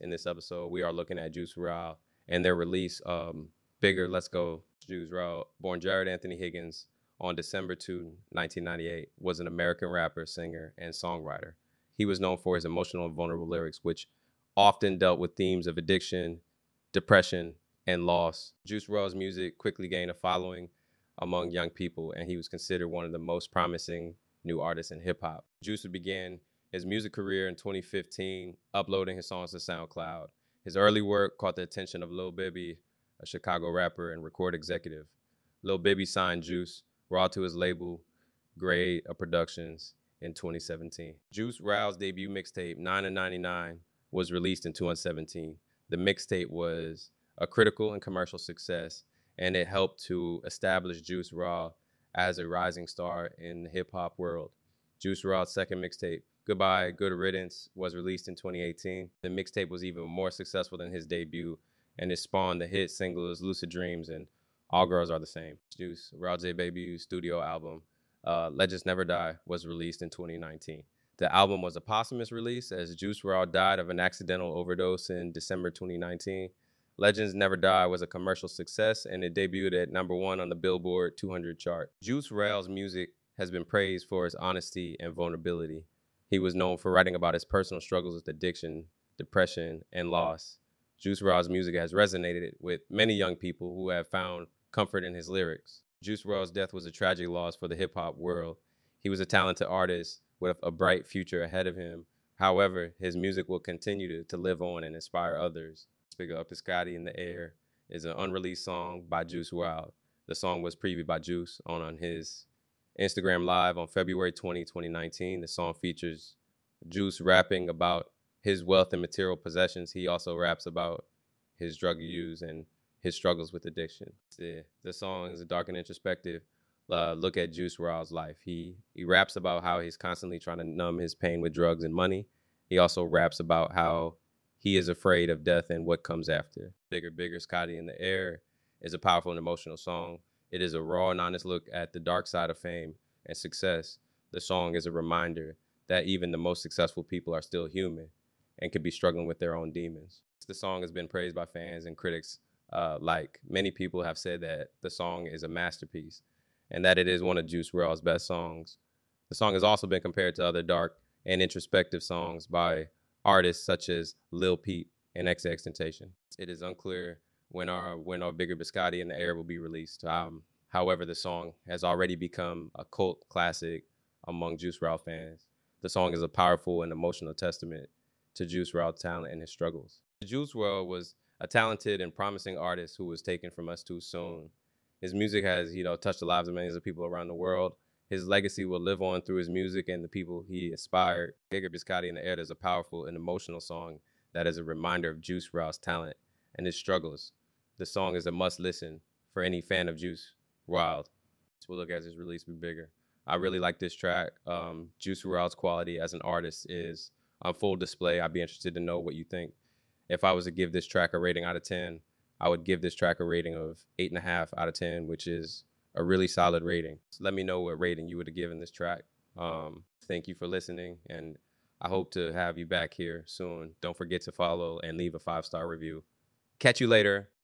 in this episode, we are looking at Juice WRLD and their release, um, Bigger, Let's Go, Juice WRLD, born Jarad Anthony Higgins on December 2, 1998, was an American rapper, singer, and songwriter. He was known for his emotional and vulnerable lyrics, which often dealt with themes of addiction, depression, and loss. Juice WRLD's music quickly gained a following among young people, and he was considered one of the most promising new artists in hip hop. Juice began his music career in 2015, uploading his songs to SoundCloud. His early work caught the attention of Lil Bibby, a Chicago rapper and record executive. Lil Bibby signed Juice WRLD to his label, Grade A Productions, in 2017. Juice WRLD's debut mixtape, 9 and 99, was released in 2017. The mixtape was a critical and commercial success, and it helped to establish Juice WRLD as a rising star in the hip hop world. Juice WRLD's second mixtape, Goodbye, Good Riddance, was released in 2018. The mixtape was even more successful than his debut, and it spawned the hit singles Lucid Dreams and All Girls Are the Same. Juice WRLD's debut studio album, uh, Legends Never Die, was released in 2019. The album was a posthumous release as Juice WRLD died of an accidental overdose in December 2019. Legends Never Die was a commercial success and it debuted at number one on the Billboard 200 chart. Juice WRLD's music has been praised for its honesty and vulnerability. He was known for writing about his personal struggles with addiction, depression, and loss. Juice WRLD's music has resonated with many young people who have found comfort in his lyrics. Juice WRLD's death was a tragic loss for the hip hop world. He was a talented artist with a bright future ahead of him. However, his music will continue to, to live on and inspire others. Speak Up Biscotti in the Air is an unreleased song by Juice WRLD. The song was previewed by Juice on, on his Instagram Live on February 20, 2019. The song features Juice rapping about his wealth and material possessions. He also raps about his drug use and his struggles with addiction. The, the song is a dark and introspective uh, look at Juice WRLD's life. He he raps about how he's constantly trying to numb his pain with drugs and money. He also raps about how he is afraid of death and what comes after. Bigger, bigger, Scotty in the air is a powerful and emotional song. It is a raw and honest look at the dark side of fame and success. The song is a reminder that even the most successful people are still human and could be struggling with their own demons. The song has been praised by fans and critics uh, like many people have said that the song is a masterpiece and that it is one of Juice WRLD's best songs. The song has also been compared to other dark and introspective songs by artists such as Lil Peep and XXXTentacion. It is unclear when our when our Bigger Biscotti in the Air will be released. Um, however, the song has already become a cult classic among Juice WRLD fans. The song is a powerful and emotional testament to Juice WRLD's talent and his struggles. Juice WRLD was a talented and promising artist who was taken from us too soon. His music has, you know, touched the lives of millions of people around the world. His legacy will live on through his music and the people he inspired. Bigger Biscotti in the Air is a powerful and emotional song that is a reminder of Juice WRLD's talent and his struggles. The song is a must listen for any fan of Juice WRLD. So we'll look at his release be bigger. I really like this track. Um, Juice WRLD's quality as an artist is on full display. I'd be interested to know what you think. If I was to give this track a rating out of 10, I would give this track a rating of eight and a half out of 10, which is a really solid rating. So let me know what rating you would have given this track. Um, thank you for listening, and I hope to have you back here soon. Don't forget to follow and leave a five star review. Catch you later.